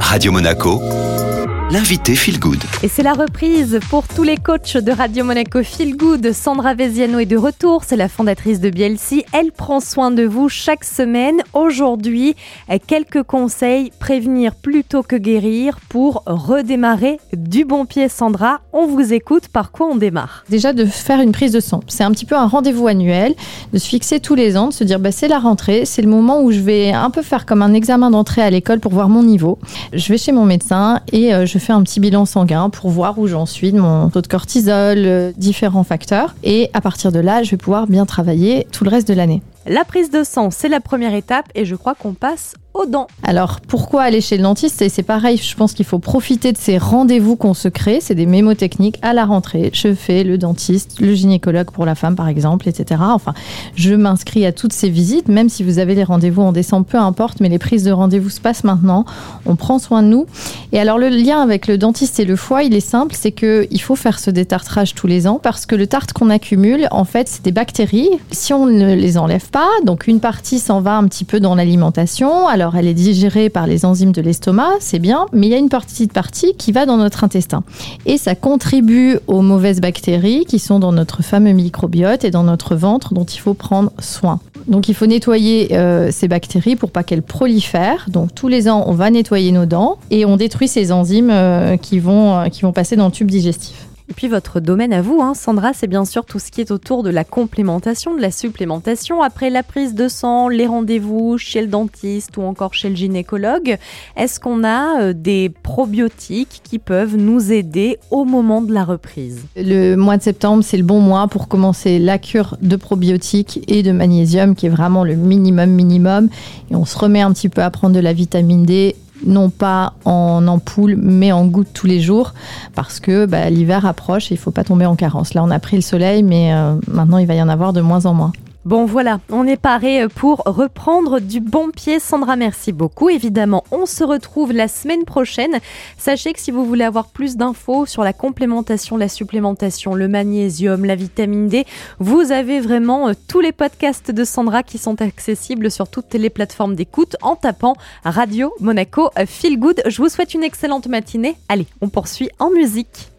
Radio Monaco, l'invité Feel Good. Et c'est la reprise pour tous les coachs de Radio Monaco Feel Good. Sandra Veziano est de retour, c'est la fondatrice de BLC. Elle prend soin de vous chaque semaine. Aujourd'hui, quelques conseils, prévenir plutôt que guérir pour redémarrer du bon pied. Sandra, on vous écoute, par quoi on démarre? Déjà de faire une prise de sang. C'est un petit peu un rendez-vous annuel, de se fixer tous les ans, de se dire bah, c'est la rentrée, c'est le moment où je vais un peu faire comme un examen d'entrée à l'école pour voir mon niveau. Je vais chez mon médecin et euh, je je fais un petit bilan sanguin pour voir où j'en suis de mon taux de cortisol, euh, différents facteurs. Et à partir de là, je vais pouvoir bien travailler tout le reste de l'année. La prise de sang, c'est la première étape et je crois qu'on passe dents. Alors pourquoi aller chez le dentiste? C'est pareil, je pense qu'il faut profiter de ces rendez-vous qu'on se crée, c'est des mémotechniques à la rentrée. Je fais le dentiste, le gynécologue pour la femme par exemple, etc. Enfin, je m'inscris à toutes ces visites, même si vous avez les rendez-vous en décembre, peu importe, mais les prises de rendez-vous se passent maintenant. On prend soin de nous. Et alors le lien avec le dentiste et le foie, il est simple, c'est qu'il faut faire ce détartrage tous les ans parce que le tartre qu'on accumule, en fait, c'est des bactéries. Si on ne les enlève pas, donc une partie s'en va un petit peu dans l'alimentation. Alors elle est digérée par les enzymes de l'estomac, c'est bien, mais il y a une petite partie qui va dans notre intestin. Et ça contribue aux mauvaises bactéries qui sont dans notre fameux microbiote et dans notre ventre dont il faut prendre soin. Donc il faut nettoyer euh, ces bactéries pour pas qu'elles prolifèrent. Donc tous les ans, on va nettoyer nos dents et on détruit ces enzymes euh, qui, vont, euh, qui vont passer dans le tube digestif. Et puis votre domaine à vous, hein, Sandra, c'est bien sûr tout ce qui est autour de la complémentation, de la supplémentation. Après la prise de sang, les rendez-vous chez le dentiste ou encore chez le gynécologue, est-ce qu'on a euh, des probiotiques qui peuvent nous aider au moment de la reprise? Le mois de septembre, c'est le bon mois pour commencer la cure de probiotiques et de magnésium qui est vraiment le minimum minimum. Et on se remet un petit peu à prendre de la vitamine D non pas en ampoule, mais en gouttes tous les jours, parce que bah, l'hiver approche et il faut pas tomber en carence. Là, on a pris le soleil, mais euh, maintenant, il va y en avoir de moins en moins. Bon voilà, on est paré pour reprendre du bon pied. Sandra, merci beaucoup. Évidemment, on se retrouve la semaine prochaine. Sachez que si vous voulez avoir plus d'infos sur la complémentation, la supplémentation, le magnésium, la vitamine D, vous avez vraiment euh, tous les podcasts de Sandra qui sont accessibles sur toutes les plateformes d'écoute en tapant Radio Monaco Feel Good. Je vous souhaite une excellente matinée. Allez, on poursuit en musique.